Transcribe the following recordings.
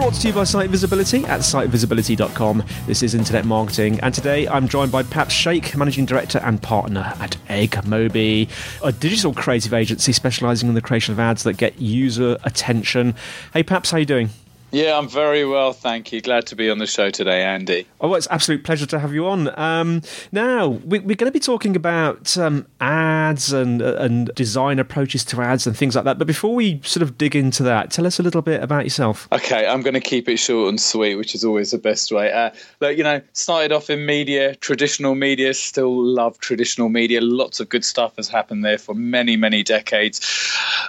Brought to you by Site Visibility at sitevisibility.com. This is Internet Marketing, and today I'm joined by Paps Shaikh, Managing Director and Partner at Egg Eggmobi, a digital creative agency specialising in the creation of ads that get user attention. Hey Paps, how you doing? Yeah, I'm very well, thank you. Glad to be on the show today, Andy. Oh, well, it's an absolute pleasure to have you on. Um, now, we, are going to be talking about um, ads and and design approaches to ads and things like that. But before we sort of dig into that, tell us a little bit about yourself. Okay, I'm going to keep it short and sweet, which is always the best way. Uh, look, you know, started off in media, traditional media, still love traditional media. Lots of good stuff has happened there for many, many decades.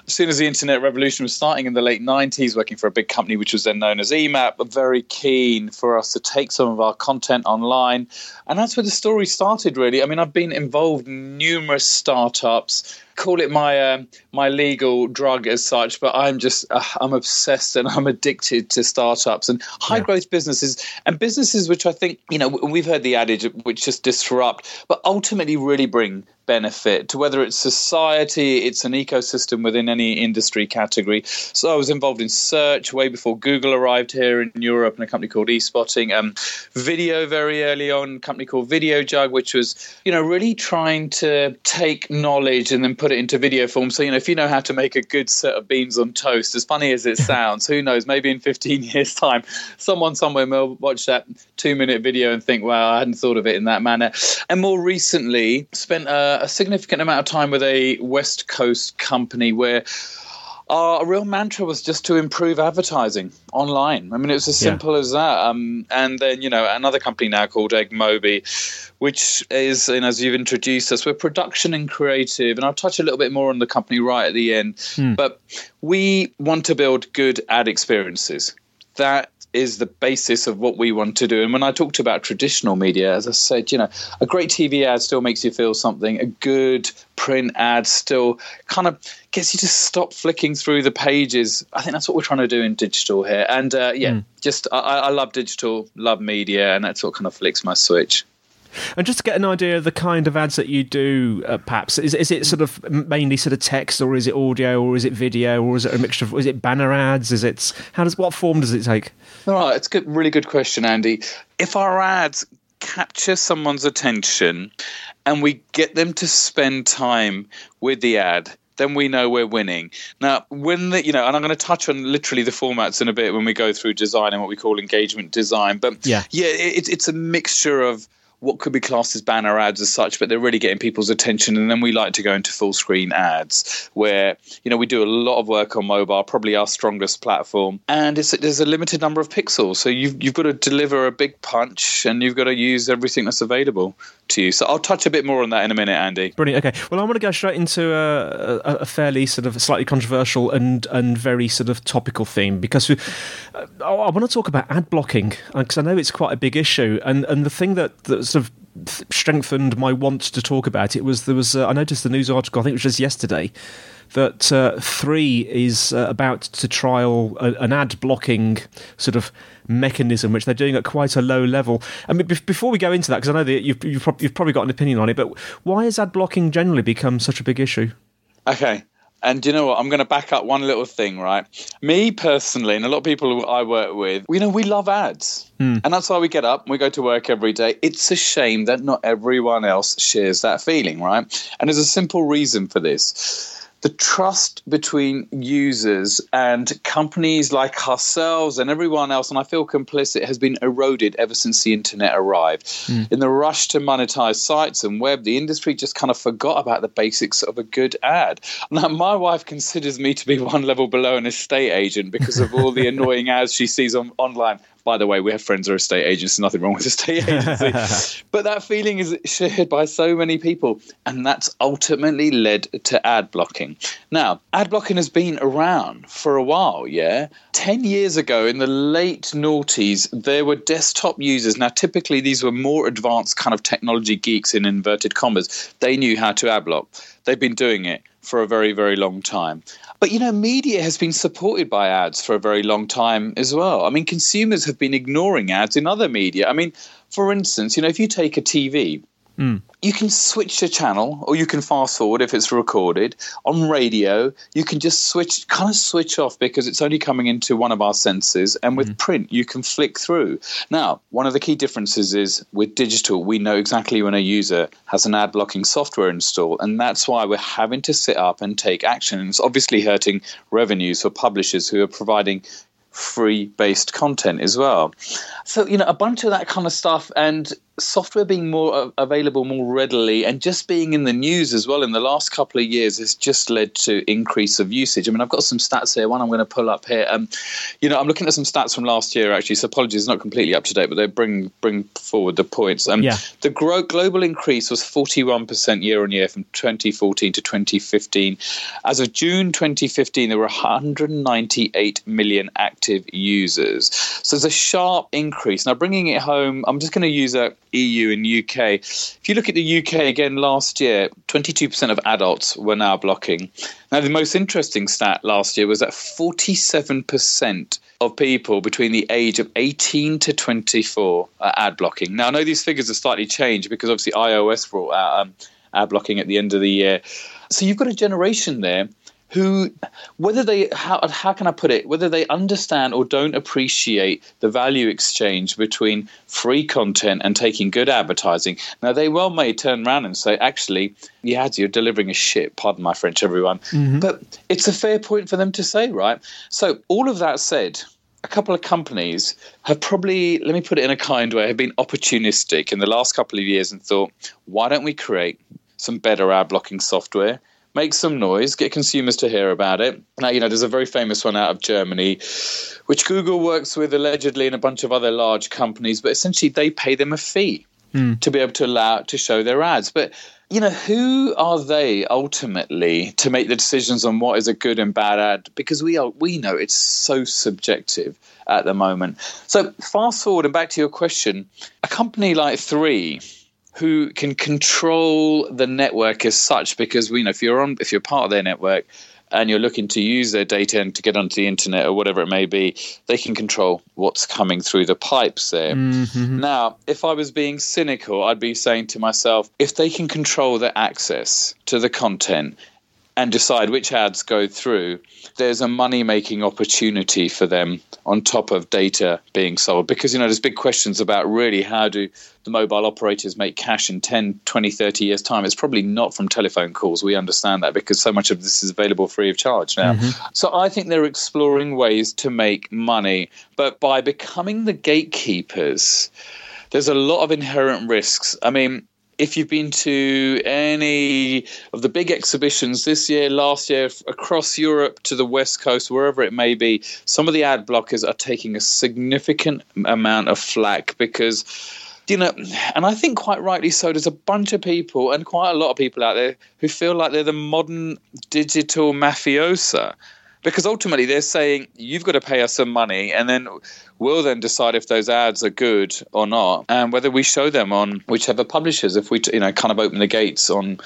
As soon as the internet revolution was starting in the late 90s, working for a big company which was then known as EMAP, were very keen for us to take some of our content online. And that's where the story started, really. I mean, I've been involved in numerous startups call it my um, my legal drug as such, but I'm just uh, I'm obsessed and I'm addicted to startups and high yeah. growth businesses and businesses which I think you know we've heard the adage which just disrupt, but ultimately really bring benefit to whether it's society, it's an ecosystem within any industry category. So I was involved in search way before Google arrived here in Europe, and a company called eSpotting. Um, video very early on, a company called VideoJug, which was you know really trying to take knowledge and then put it into video form. So, you know, if you know how to make a good set of beans on toast, as funny as it sounds, who knows, maybe in 15 years' time, someone somewhere will watch that two minute video and think, wow, I hadn't thought of it in that manner. And more recently, spent a, a significant amount of time with a West Coast company where our real mantra was just to improve advertising online. I mean, it was as simple yeah. as that. Um, and then, you know, another company now called Eggmobi, which is, and as you've introduced us, we're production and creative. And I'll touch a little bit more on the company right at the end. Hmm. But we want to build good ad experiences. That is the basis of what we want to do. And when I talked about traditional media, as I said, you know, a great TV ad still makes you feel something. A good print ad still kind of gets you to stop flicking through the pages. I think that's what we're trying to do in digital here. And uh, yeah, mm. just I, I love digital, love media, and that's what kind of flicks my switch. And just to get an idea of the kind of ads that you do, uh, perhaps is, is it sort of mainly sort of text, or is it audio, or is it video, or is it a mixture of? Is it banner ads? Is it how does what form does it take? All right, it's a good, really good question, Andy. If our ads capture someone's attention and we get them to spend time with the ad then we know we're winning. Now, when the, you know, and I'm going to touch on literally the formats in a bit when we go through design and what we call engagement design. But yeah, yeah, it, it's a mixture of what could be classed as banner ads as such, but they're really getting people's attention. And then we like to go into full screen ads, where you know we do a lot of work on mobile, probably our strongest platform, and there's a limited number of pixels, so you've you've got to deliver a big punch, and you've got to use everything that's available to you. So I'll touch a bit more on that in a minute, Andy. Brilliant. Okay. Well, I want to go straight into a, a, a fairly sort of slightly controversial and and very sort of topical theme because we, uh, I want to talk about ad blocking because I know it's quite a big issue, and and the thing that that's sort of strengthened my want to talk about it was there was uh, I noticed the news article I think it was just yesterday that uh, Three is uh, about to trial a, an ad blocking sort of mechanism, which they're doing at quite a low level. I mean, before we go into that, because I know that you've, you've, you've probably got an opinion on it, but why has ad blocking generally become such a big issue? Okay, And you know what? I'm going to back up one little thing, right? Me personally, and a lot of people I work with, you know, we love ads. Hmm. And that's why we get up, and we go to work every day. It's a shame that not everyone else shares that feeling, right? And there's a simple reason for this the trust between users and companies like ourselves and everyone else, and I feel complicit, has been eroded ever since the internet arrived. Hmm. In the rush to monetize sites and web, the industry just kind of forgot about the basics of a good ad. Now, my wife considers me to be one level below an estate agent because of all the annoying ads she sees on online. By the way, we have friends who are estate agents. Nothing wrong with estate agency. but that feeling is shared by so many people. And that's ultimately led to ad blocking. Now, ad blocking has been around for a while, yeah? 10 years ago, in the late noughties, there were desktop users. Now, typically, these were more advanced kind of technology geeks in inverted commas. They knew how to ad block. They've been doing it for a very, very long time. But you know, media has been supported by ads for a very long time as well. I mean, consumers have been ignoring ads in other media. I mean, for instance, you know, if you take a TV, Hmm. you can switch the channel or you can fast forward if it's recorded. On radio, you can just switch, kind of switch off because it's only coming into one of our senses. And with hmm. print, you can flick through. Now, one of the key differences is with digital, we know exactly when a user has an ad blocking software installed. And that's why we're having to sit up and take action. And it's obviously hurting revenues for publishers who are providing free based content as well. So, you know, a bunch of that kind of stuff and software being more uh, available more readily and just being in the news as well in the last couple of years has just led to increase of usage. I mean, I've got some stats here. One I'm going to pull up here. Um, you know, I'm looking at some stats from last year actually. So apologies, not completely up to date, but they bring bring forward the points. Um, Yeah. The gro- global increase was 41% year on year from 2014 to 2015. As of June 2015, there were 198 million active users. So there's a sharp increase. Now, bringing it home, I'm just going to use a EU and UK. If you look at the UK again last year, 22% of adults were now blocking. Now, the most interesting stat last year was that 47% of people between the age of 18 to 24 are ad blocking. Now, I know these figures have slightly changed because obviously iOS brought out um, ad blocking at the end of the year. So you've got a generation there who whether they how, how can i put it? Whether they understand or don't appreciate the value exchange between free content and taking good advertising. Now they well may turn around and say actually yeah, you're delivering a shit pardon my french everyone. Mm-hmm. But it's a fair point for them to say right? So all of that said a couple of companies have probably, let me put it in a kind way, have been opportunistic in the last couple of years and thought, why don't we create some better ad blocking software? Make some noise, get consumers to hear about it. Now, you know, there's a very famous one out of Germany, which Google works with allegedly and a bunch of other large companies, but essentially they pay them a fee hmm. to be able to allow to show their ads. But you know, who are they ultimately to make the decisions on what is a good and bad ad? Because we are we know it's so subjective at the moment. So fast forward and back to your question, a company like Three who can control the network as such because we know if you're on if you're part of their network and you're looking to use their data and to get onto the internet or whatever it may be, they can control what's coming through the pipes there. Mm-hmm. Now, if I was being cynical, I'd be saying to myself, if they can control their access to the content and decide which ads go through, there's a money making opportunity for them on top of data being sold. Because, you know, there's big questions about really how do the mobile operators make cash in 10, 20, 30 years' time? It's probably not from telephone calls. We understand that because so much of this is available free of charge now. Mm-hmm. So I think they're exploring ways to make money. But by becoming the gatekeepers, there's a lot of inherent risks. I mean, if you've been to any of the big exhibitions this year, last year, across Europe to the West Coast, wherever it may be, some of the ad blockers are taking a significant amount of flack because, you know, and I think quite rightly so, there's a bunch of people and quite a lot of people out there who feel like they're the modern digital mafiosa because ultimately they're saying you've got to pay us some money and then we'll then decide if those ads are good or not and whether we show them on whichever publishers if we you know kind of open the gates on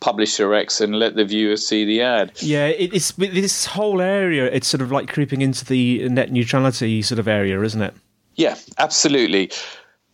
publisher x and let the viewer see the ad Yeah, it's this whole area. It's sort of like creeping into the net neutrality sort of area, isn't it? Yeah, absolutely.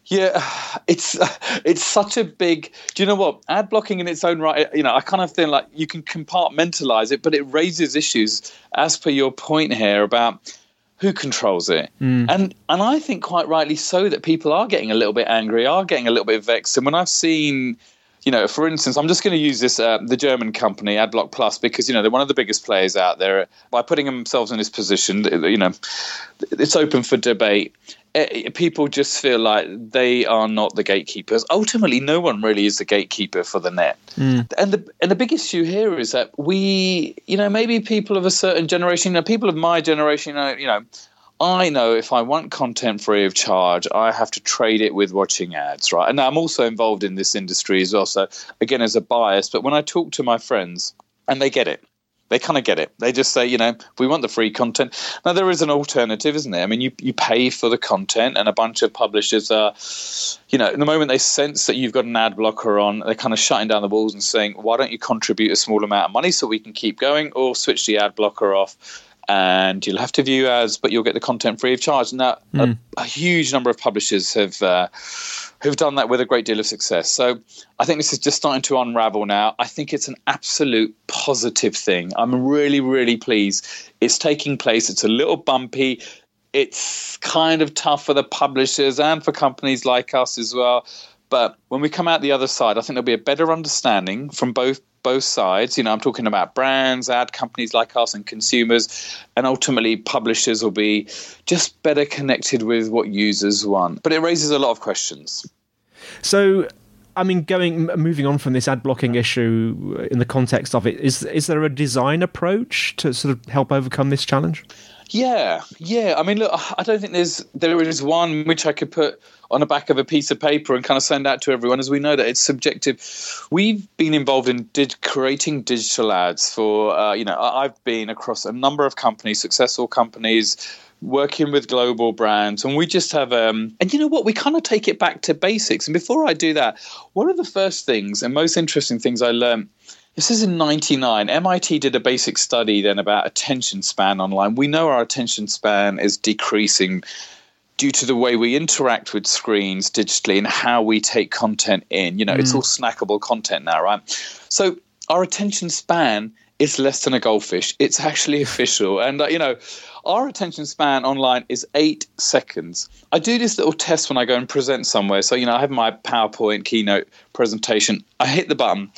Yeah, it's it's such a big. Do you know what ad blocking in its own right? You know, I kind of think like you can compartmentalize it, but it raises issues as per your point here about who controls it, mm. and and I think quite rightly so that people are getting a little bit angry, are getting a little bit vexed, and when I've seen you know, for instance, I'm just going to use this uh, the German company AdBlock Plus because you know they're one of the biggest players out there. By putting themselves in this position, you know, it's open for debate. Eh, people just feel like they are not the gatekeepers. Ultimately, no one really is the gatekeeper for the net. Mm. And the and the big issue here is that we, you know, maybe people of a certain generation, you know, people of my generation, you know, you know I know if I want content free of charge, I have to trade it with watching ads, right? And I'm also involved in this industry as well. So, again, as a bias, but when I talk to my friends and they get it, they kind of get it. They just say, you know, we want the free content. Now, there is an alternative, isn't there? I mean, you, you pay for the content, and a bunch of publishers are, you know, in the moment they sense that you've got an ad blocker on, they're kind of shutting down the walls and saying, why don't you contribute a small amount of money so we can keep going or switch the ad blocker off? And you'll have to view ads, but you'll get the content free of charge. Now, mm. a, hmm. a, huge number of publishers have uh, who've done that with a great deal of success. So I think this is just starting to unravel now. I think it's an absolute positive thing. I'm really, really pleased. It's taking place. It's a little bumpy. It's kind of tough for the publishers and for companies like us as well. But when we come out the other side, I think there'll be a better understanding from both both sides. You know, I'm talking about brands, ad companies like us, and consumers, and ultimately publishers will be just better connected with what users want. But it raises a lot of questions. So, I mean, going moving on from this ad blocking issue uh, in the context of it, is is there a design approach to sort of help overcome this challenge? Yeah, yeah. I mean, look, I don't think there's there is one which I could put on the back of a piece of paper and kind of send out to everyone, as we know that it's subjective. We've been involved in did, creating digital ads for, uh, you know, I've been across a number of companies, successful companies, working with global brands and we just have um and you know what we kind of take it back to basics and before i do that one of the first things and most interesting things i learned this is in 99 mit did a basic study then about attention span online we know our attention span is decreasing due to the way we interact with screens digitally and how we take content in. You know, mm. it's all snackable content now, right? So our attention span is less than a goldfish. It's actually official. And, uh, you know, our attention span online is eight seconds. I do this little test when I go and present somewhere. So, you know, I have my PowerPoint keynote presentation. I hit the button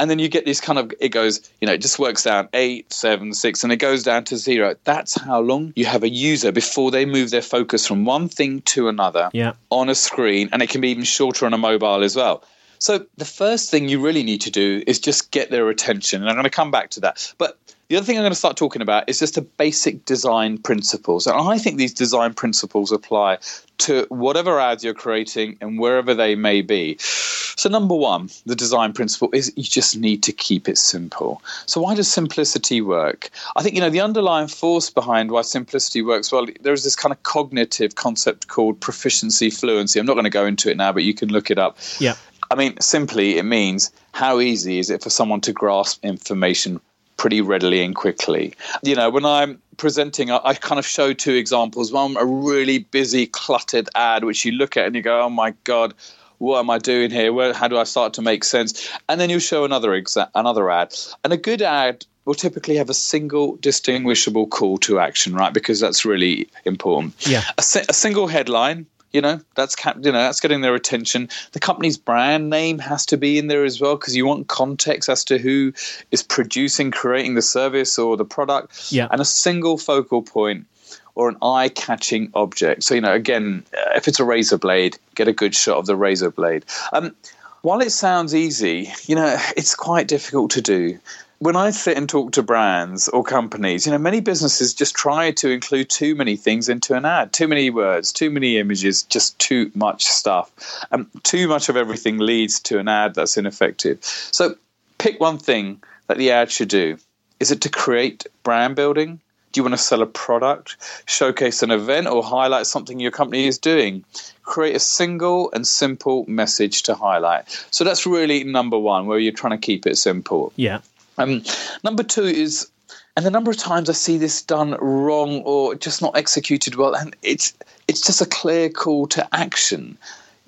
and then you get this kind of it goes you know it just works down eight seven six and it goes down to zero. That's how long you have a user before they move their focus from one thing to another yeah. on a screen and it can be even shorter on a mobile as well. So the first thing you really need to do is just get their attention. And i'm going to come back to that. But the other thing I'm going to start talking about is just the basic design principles. And I think these design principles apply to whatever ads you're creating and wherever they may be. So, number one, the design principle is you just need to keep it simple. So, why does simplicity work? I think, you know, the underlying force behind why simplicity works well, there's this kind of cognitive concept called proficiency fluency. I'm not going to go into it now, but you can look it up. Yeah. I mean, simply, it means how easy is it for someone to grasp information pretty readily and quickly. You know, when I'm presenting, I, I, kind of show two examples. One, a really busy, cluttered ad, which you look at and you go, oh my God, what am I doing here? Where, how do I start to make sense? And then you show another exa- another ad. And a good ad will typically have a single distinguishable call to action, right? Because that's really important. Yeah. A, a single headline you know, that's you know that's getting their attention. The company's brand name has to be in there as well because you want context as to who is producing, creating the service or the product. Yeah. And a single focal point or an eye-catching object. So you know, again, uh, if it's a razor blade, get a good shot of the razor blade. Um, while it sounds easy, you know, it's quite difficult to do when I sit and talk to brands or companies, you know, many businesses just try to include too many things into an ad, too many words, too many images, just too much stuff. And too much of everything leads to an ad that's ineffective. So pick one thing that the ad should do. Is it to create brand building? Do you want to sell a product, showcase an event, or highlight something your company is doing? Create a single and simple message to highlight. So that's really number one, where you're trying to keep it simple. Yeah. Um, number two is, and the number of times I see this done wrong or just not executed well, and it's it's just a clear call to action.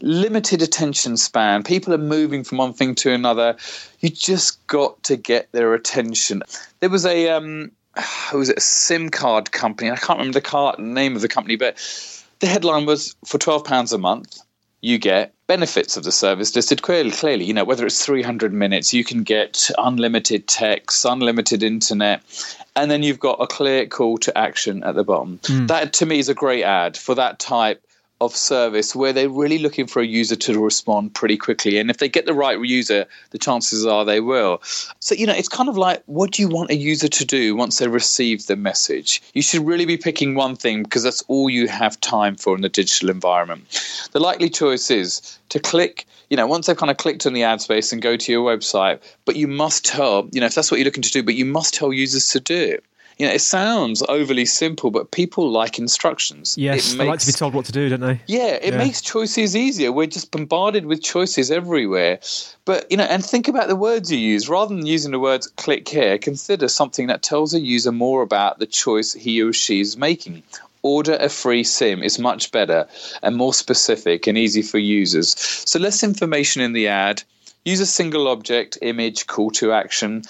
limited attention span. People are moving from one thing to another. You just got to get their attention. There was a um, was it a SIM card company? I can't remember the card name of the company, but the headline was for twelve pounds a month, you get benefits of the service listed clearly. Clearly, you know whether it's three hundred minutes, you can get unlimited text, unlimited internet, and then you've got a clear call to action at the bottom. Mm. That to me is a great ad for that type of service where they're really looking for a user to respond pretty quickly. And if they get the right user, the chances are they will. So, you know, it's kind of like what do you want a user to do once they receive the message? You should really be picking one thing because that's all you have time for in the digital environment. The likely choice is to click you know, once they've kind of clicked on the ad space and go to your website, but you must tell, you know, if that's what you're looking to do, but you must tell users to do it you know, it sounds overly simple, but people like instructions. Yes, makes, they like to be told what to do, don't they? Yeah, it yeah. makes choices easier. We're just bombarded with choices everywhere. But, you know, and think about the words you use. Rather than using the words click here, consider something that tells a user more about the choice he or she is making. Order a free SIM is much better and more specific and easy for users. So, less information in the ad. Use a single object, image, call to action,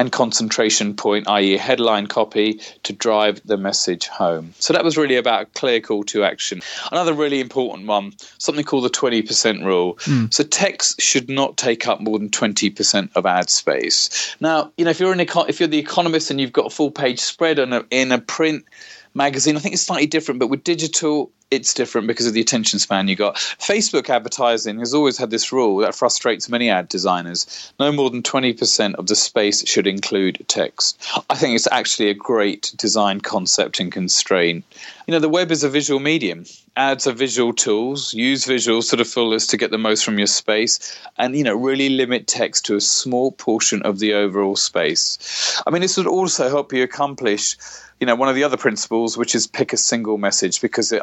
and concentration point, i.e., headline copy, to drive the message home. So that was really about clear call to action. Another really important one, something called the 20% rule. Mm. So text should not take up more than 20% of ad space. Now, you know, if you're an if you're the economist and you've got a full page spread on a, in a print magazine, I think it's slightly different, but with digital it's different because of the attention span you got. Facebook advertising has always had this rule that frustrates many ad designers. No more than 20% of the space should include text. I think it's actually a great design concept and constraint. You know, the web is a visual medium. Ads are visual tools. Use visuals to the fullest to get the most from your space and, you know, really limit text to a small portion of the overall space. I mean, this would also help you accomplish you know one of the other principles which is pick a single message because it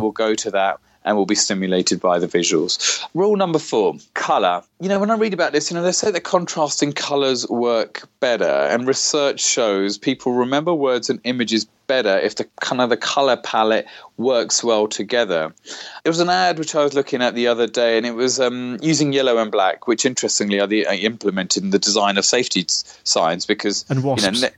Will go to that and will be stimulated by the visuals. Rule number four, color. You know, when I read about this, you know, they say that contrasting colors work better, and research shows people remember words and images better if the kind of the color palette works well together. There was an ad which I was looking at the other day, and it was um, using yellow and black, which interestingly are, the, are implemented in the design of safety signs because and wasps. You know,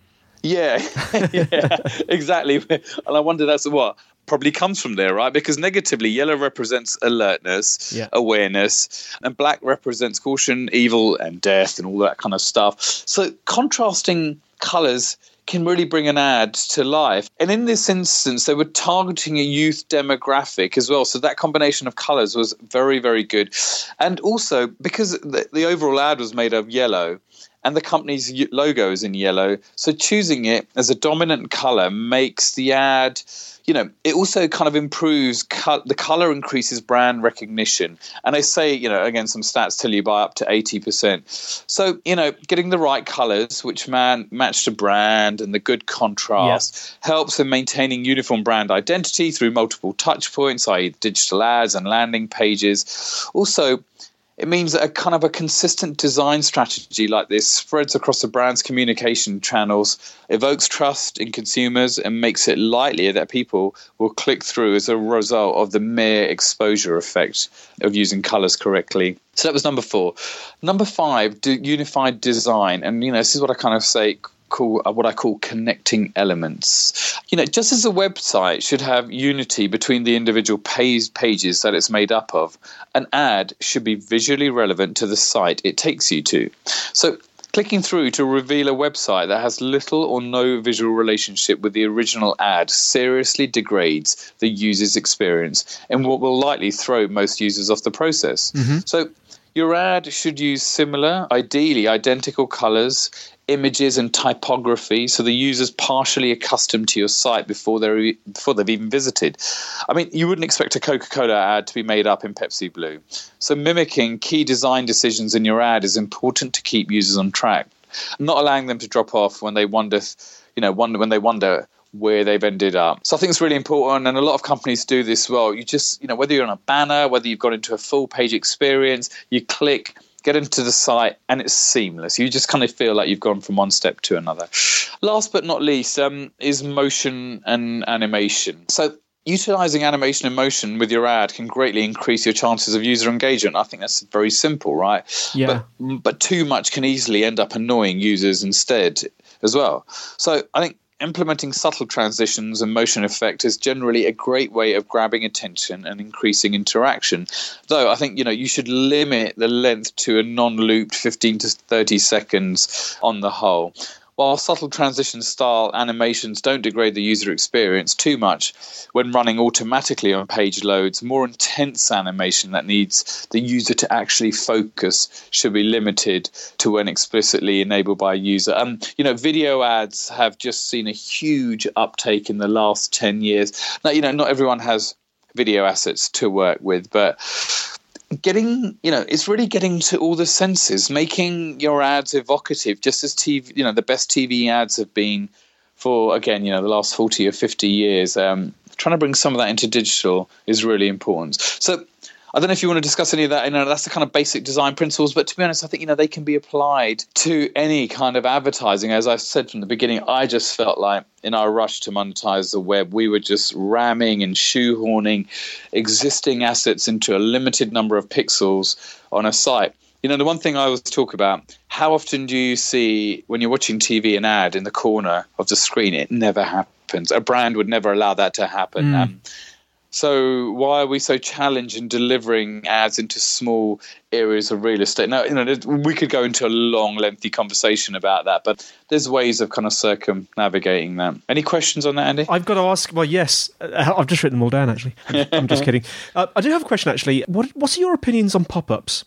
yeah, yeah, exactly. And I wonder that's what probably comes from there, right? Because negatively, yellow represents alertness, yeah. awareness, and black represents caution, evil, and death, and all that kind of stuff. So contrasting colors can really bring an ad to life. And in this instance, they were targeting a youth demographic as well. So that combination of colors was very, very good. And also, because the, the overall ad was made of yellow, and the company's logo is in yellow. So choosing it as a dominant color makes the ad, you know, it also kind of improves co- the color increases brand recognition. And they say, you know, again, some stats tell you by up to 80%. So, you know, getting the right colors, which man match the brand and the good contrast, yeah. helps in maintaining uniform brand identity through multiple touch points, i.e., digital ads and landing pages. Also, it means that a kind of a consistent design strategy like this spreads across the brand's communication channels, evokes trust in consumers, and makes it likelier that people will click through as a result of the mere exposure effect of using colors correctly. So that was number four. Number five, unified design. And, you know, this is what I kind of say call uh, what I call connecting elements. You know, just as a website should have unity between the individual page, pages that it's made up of, an ad should be visually relevant to the site it takes you to. So Clicking through to reveal a website that has little or no visual relationship with the original ad seriously degrades the user's experience and what will likely throw most users off the process. Mm-hmm. So Your ad should use similar, ideally identical colors, images, and typography, so the user's partially accustomed to your site before they're before they've even visited. I mean, you wouldn't expect a Coca-Cola ad to be made up in Pepsi Blue. So mimicking key design decisions in your ad is important to keep users on track, not allowing them to drop off when they wonder, you know, wonder when they wonder where they've ended up. So I think it's really important, and a lot of companies do this well. You just, you know, whether you're on a banner, whether you've got into a full page experience, you click, get into the site, and it's seamless. You just kind of feel like you've gone from one step to another. Last but not least um, is motion and animation. So utilizing animation and motion with your ad can greatly increase your chances of user engagement. I think that's very simple, right? Yeah. But, but too much can easily end up annoying users instead as well. So I think implementing subtle transitions and motion effect is generally a great way of grabbing attention and increasing interaction. Though I think you know you should limit the length to a non-looped 15 to 30 seconds on the whole. While subtle transition style animations don't degrade the user experience too much when running automatically on page loads, more intense animation that needs the user to actually focus should be limited to when explicitly enabled by a user. Um, you know, video ads have just seen a huge uptake in the last 10 years. Now, you know, not everyone has video assets to work with, but getting you know it's really getting to all the senses making your ads evocative just as tv you know the best tv ads have been for again you know the last 40 or 50 years. Um, trying to bring some of that into digital is really important. So I don't know if you want to discuss any of that. You know, that's the kind of basic design principles. But to be honest, I think you know they can be applied to any kind of advertising. As I said from the beginning, I just felt like in our rush to monetize the web, we were just ramming and shoehorning existing assets into a limited number of pixels on a site. You know, the one thing I always talk about: how often do you see when you're watching TV an ad in the corner of the screen? It never happens. A brand would never allow that to happen. Mm. Um, so why are we so challenged in delivering ads into small areas of real estate? Now, you know, we could go into a long, lengthy conversation about that, but there's ways of kind of circumnavigating that. Any questions on that, Andy? I've got to ask. Well, yes, uh, I've just written them all down. Actually, I'm, just kidding. Uh, I do have a question. Actually, what what are your opinions on pop-ups?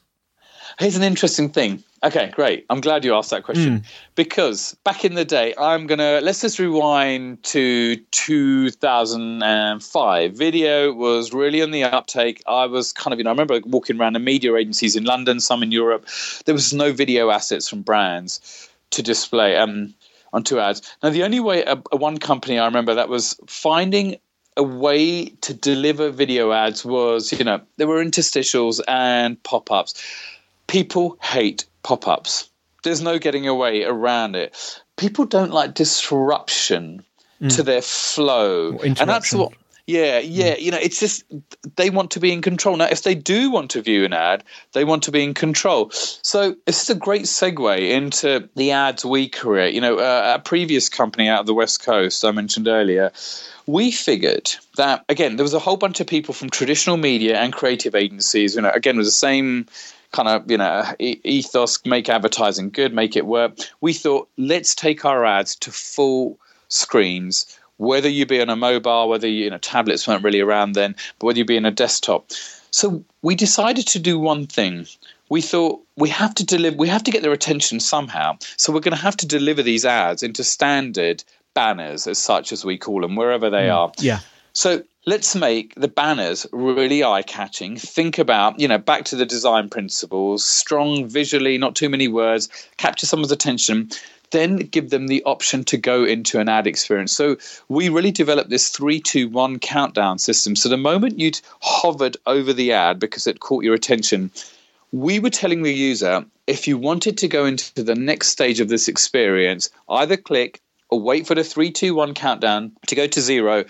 Here's an interesting thing. Okay, great. I'm glad you asked that question Mm. because back in the day, I'm gonna let's just rewind to 2005. Video was really on the uptake. I was kind of, you know, I remember walking around the media agencies in London, some in Europe. There was no video assets from brands to display um, two ads. Now, the only way, uh, one company I remember that was finding a way to deliver video ads was, you know, there were interstitials and pop ups. People hate pop ups. There's no getting away around it. People don't like disruption to their flow. And that's what yeah, yeah. You know, it's just they want to be in control. Now, if they do want to view an ad, they want to be in control. So this is a great segue into the ads we create. You know, uh, a previous company out of the West Coast I mentioned earlier, we figured that again there was a whole bunch of people from traditional media and creative agencies. You know, again, with the same kind of you know ethos: make advertising good, make it work. We thought let's take our ads to full screens whether you be on a mobile, whether you, you know tablets weren't really around then, but whether you be in a desktop. So we decided to do one thing. We thought we have to deliver, we have to get their attention somehow. So we're going to have to deliver these ads into standard banners, as such as we call them, wherever they hmm. are. Yeah. So let's make the banners really eye catching. Think about, you know, back to the design principles, strong visually, not too many words, capture someone's attention, then give them the option to go into an ad experience. So we really developed this three, two, one countdown system. So the moment you'd hovered over the ad because it caught your attention, we were telling the user if you wanted to go into the next stage of this experience, either click or wait for the three, two, one countdown to go to zero.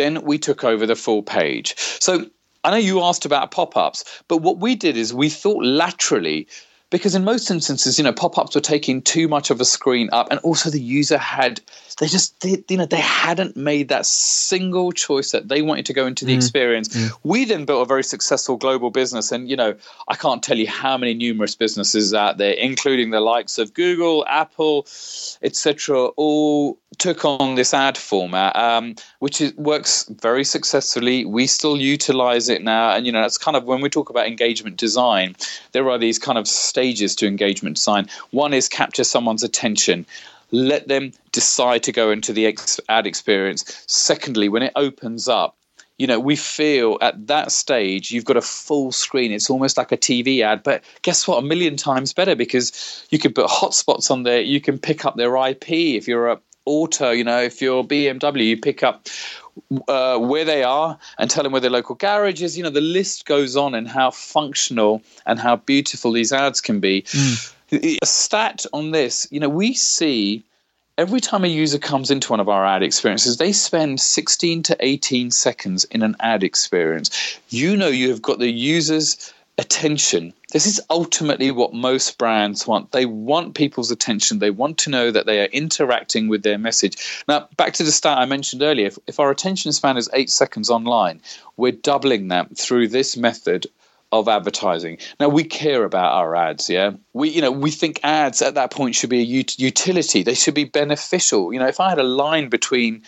Then we took over the full page. So I know you asked about pop ups, but what we did is we thought laterally because in most instances, you know, pop-ups were taking too much of a screen up, and also the user had they just they, you know they hadn't made that single choice that they wanted to go into the mm. experience. Mm. We then built a very successful global business, and you know, I can't tell you how many numerous businesses out there, including the likes of Google, Apple, etc., all took on this ad format, um, which is, works very successfully. We still utilize it now, and you know, that's kind of when we talk about engagement design. There are these kind of stages to engagement design. One is capture someone's attention. Let them decide to go into the ad experience. Secondly, when it opens up, you know, we feel at that stage you've got a full screen. It's almost like a TV ad, but guess what? A million times better because you can put hotspots on there. You can pick up their IP if you're a auto. You know, if you're BMW, you pick up uh, where they are and tell them where their local garage is. You know, the list goes on and how functional and how beautiful these ads can be. Mm. A stat on this, you know, we see every time a user comes into one of our ad experiences, they spend 16 to 18 seconds in an ad experience. You know, you have got the user's attention. This is ultimately what most brands want. They want people's attention. They want to know that they are interacting with their message. Now, back to the stat I mentioned earlier if, if our attention span is eight seconds online, we're doubling that through this method of advertising. Now we care about our ads, yeah. We you know we think ads at that point should be a ut- utility. They should be beneficial. You know, if I had a line between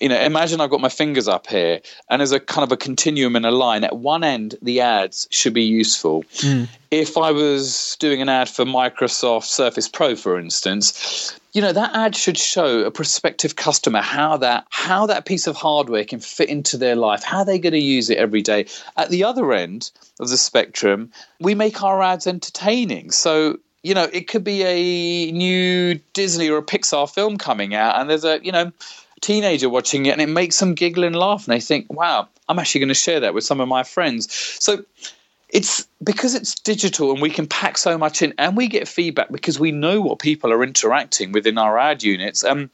you know, imagine I've got my fingers up here, and there's a kind of a continuum in a line. At one end, the ads should be useful. Mm. If I was doing an ad for Microsoft Surface Pro, for instance, you know that ad should show a prospective customer how that how that piece of hardware can fit into their life, how they're going to use it every day. At the other end of the spectrum, we make our ads entertaining. So you know, it could be a new Disney or a Pixar film coming out, and there's a you know teenager watching it and it makes them giggle and laugh and they think wow i'm actually going to share that with some of my friends. So it's because it's digital and we can pack so much in and we get feedback because we know what people are interacting within our ad units um,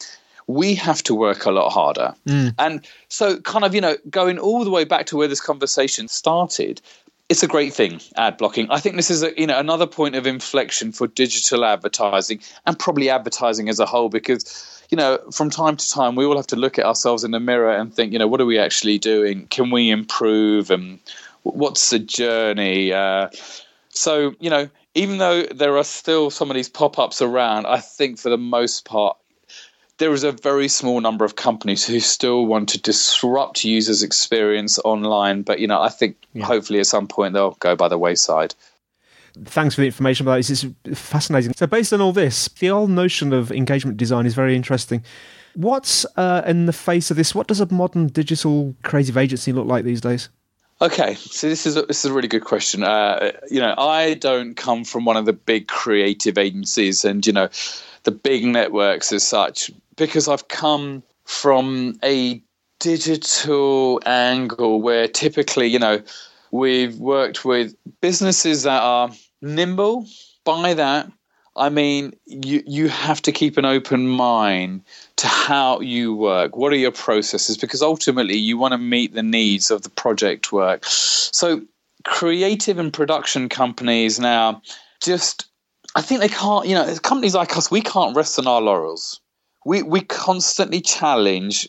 we have to work a lot harder. Mm. and so kind of you know going all the way back to where this conversation started it's a great thing ad blocking. I think this is a, you know another point of inflection for digital advertising and probably advertising as a whole because you know, from time to time, we all have to look at ourselves in the mirror and think, you know, what are we actually doing? Can we improve? And what's the journey? Uh, so, you know, even though there are still some of these pop ups around, I think for the most part, there is a very small number of companies who still want to disrupt users' experience online. But, you know, I think yeah. hopefully at some point they'll go by the wayside. Thanks for the information about this. It's fascinating. So, based on all this, the whole notion of engagement design is very interesting. What's uh, in the face of this? What does a modern digital creative agency look like these days? Okay, so this is a, this is a really good question. Uh, you know, I don't come from one of the big creative agencies and you know the big networks as such because I've come from a digital angle where typically you know we've worked with businesses that are nimble. By that, I mean you you have to keep an open mind to how you work. What are your processes? Because ultimately, you want to meet the needs of the project work. So, creative and production companies now just I think they can't. You know, companies like us, we can't rest on our laurels. We we constantly challenge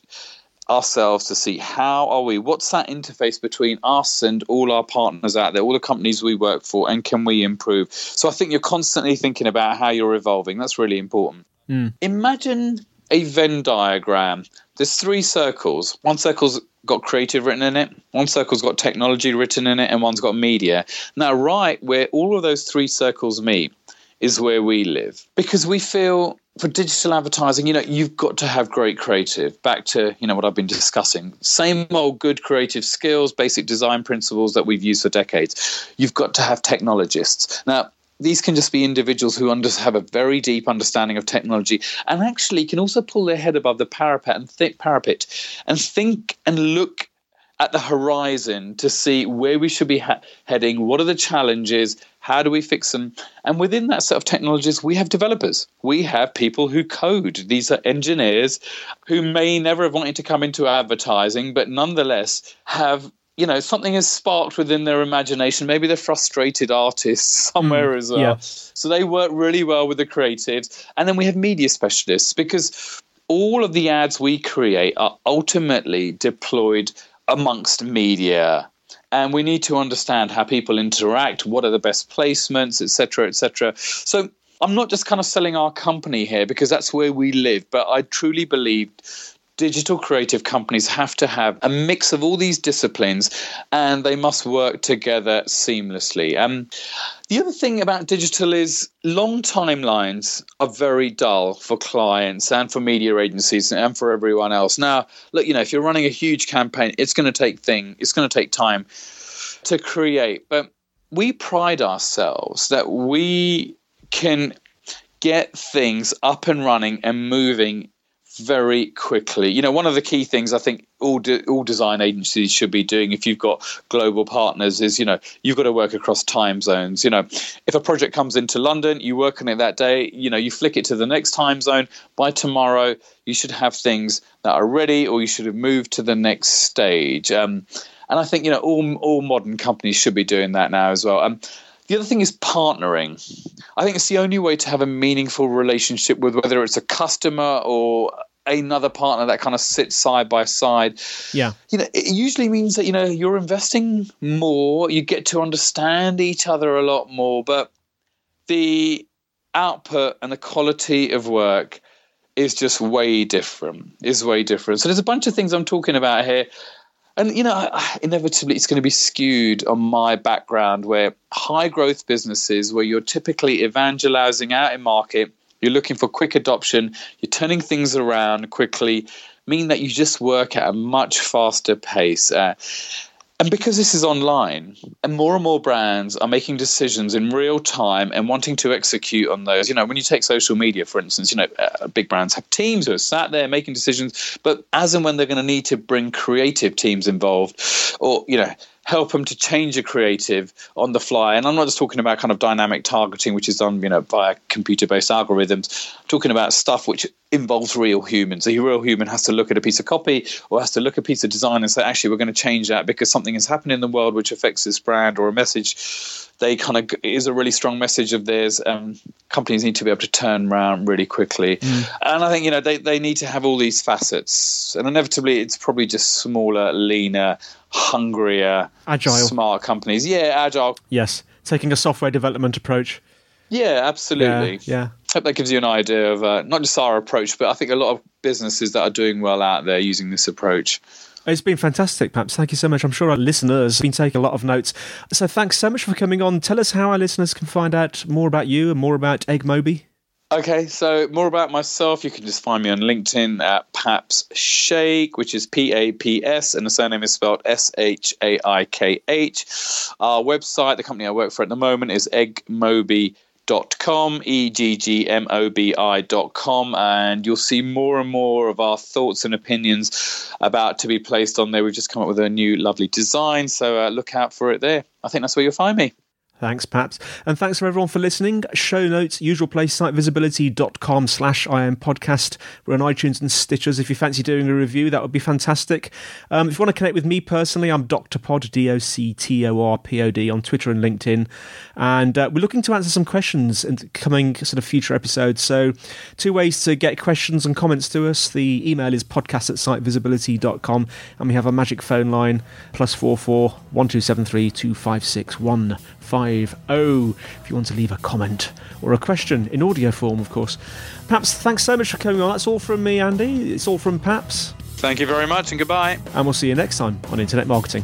ourselves to see how are we what's that interface between us and all our partners out there all the companies we work for and can we improve? So i think you're constantly thinking about how you're evolving. That's really important. Mm. imagine a venn diagram. There's three circles. One circle's got creative written in it one circle's got technology written in it and one's got media. Now right where all of those three circles meet is where we live because we feel for digital advertising, you know, you've got to have great creative. Back to, you know, what I've been discussing. Same old good creative skills, basic design principles that we've used for decades. You've got to have technologists. Now, these can just be individuals who under, have a very deep understanding of technology and actually can also pull their head above the parapet and think parapet and think and look at the horizon to see where we should be ha- heading, what are the challenges, how do we fix them? And within that set of technologies, we have developers. We have people who code. These are engineers who may never have wanted to come into advertising, but nonetheless have you know something has sparked within their imagination maybe they're frustrated artists somewhere mm, as well yeah. so they work really well with the creatives and then we have media specialists because all of the ads we create are ultimately deployed amongst media. And we need to understand how people interact what are the best placements etc etc so i'm not just kind of selling our company here because that's where we live but i truly believe digital creative companies have to have a mix of all these disciplines and they must work together seamlessly. Um, the other thing about digital is long timelines are very dull for clients and for media agencies and for everyone else. Now, look, you know, if you're running a huge campaign, it's going to take thing, it's going to take time to create, but we pride ourselves that we can get things up and running and moving very quickly. You know, one of the key things I think all de- all design agencies should be doing if you've got global partners is you know you've got to work across time zones. You know, if a project comes into London, you work on it that day. You know, you flick it to the next time zone. By tomorrow, you should have things that are ready, or you should have moved to the next stage. Um, and I think you know all all modern companies should be doing that now as well. Um, the other thing is partnering. I think it's the only way to have a meaningful relationship with whether it's a customer or another partner that kind of sits side by side. Yeah. You know, it usually means that, you know, you're investing more, you get to understand each other a lot more, but the output and the quality of work is just way different. Is way different. So there's a bunch of things I'm talking about here and you know inevitably it's going to be skewed on my background where high growth businesses where you're typically evangelizing out in market you're looking for quick adoption you're turning things around quickly mean that you just work at a much faster pace. Uh, and because this is online, and more and more brands are making decisions in real time and wanting to execute on those. You know, when you take social media, for instance, you know, uh, big brands have teams who are sat there making decisions, but as and when they're going to need to bring creative teams involved, or, you know, help them to change a creative on the fly. And I'm not just talking about kind of dynamic targeting, which is done, you know, via computer-based algorithms. I'm talking about stuff which involves real humans. A real human has to look at a piece of copy or has to look at a piece of design and say, actually, we're going to change that because something has happened in the world which affects this brand or a message they kind of is a really strong message of theirs. Um, companies need to be able to turn around really quickly, mm. and I think you know they they need to have all these facets, and inevitably it's probably just smaller, leaner, hungrier, agile, smart companies. Yeah, agile. Yes, taking a software development approach. Yeah, absolutely. Yeah. yeah. Hope that gives you an idea of uh, not just our approach, but I think a lot of businesses that are doing well out there using this approach. It's been fantastic, Paps. Thank you so much. I'm sure our listeners have been taking a lot of notes. So thanks so much for coming on. Tell us how our listeners can find out more about you and more about Eggmobi. Okay, so more about myself, you can just find me on LinkedIn at Paps Shaikh, which is P A P S, and the surname is spelled S H A I K H. Our website, the company I work for at the moment, is eggmobi.com dot com e-g-g-m-o-b-i dot com and you'll see more and more of our thoughts and opinions about to be placed on there. We've just come up with a new lovely design so uh, look out for it there. I think that's where you'll find me Thanks, Paps. And thanks for everyone for listening. Show notes, usual place, sitevisibility.com slash IM podcast. We're on iTunes and Stitchers. If you fancy doing a review, that would be fantastic. Um, if you want to connect with me personally, I'm Dr. Pod, D O C T O R P O D, on Twitter and LinkedIn. And uh, we're looking to answer some questions in coming sort of future episodes. So, two ways to get questions and comments to us. The email is podcast at sitevisibility.com. And we have a magic phone line, plus four four one two seven three two five six one. 50 if you want to leave a comment or a question in audio form, of course. Paps, thanks so much for coming on. That's all from me, Andy. It's all from Paps. Thank you very much and goodbye. And we'll see you next time on Internet Marketing.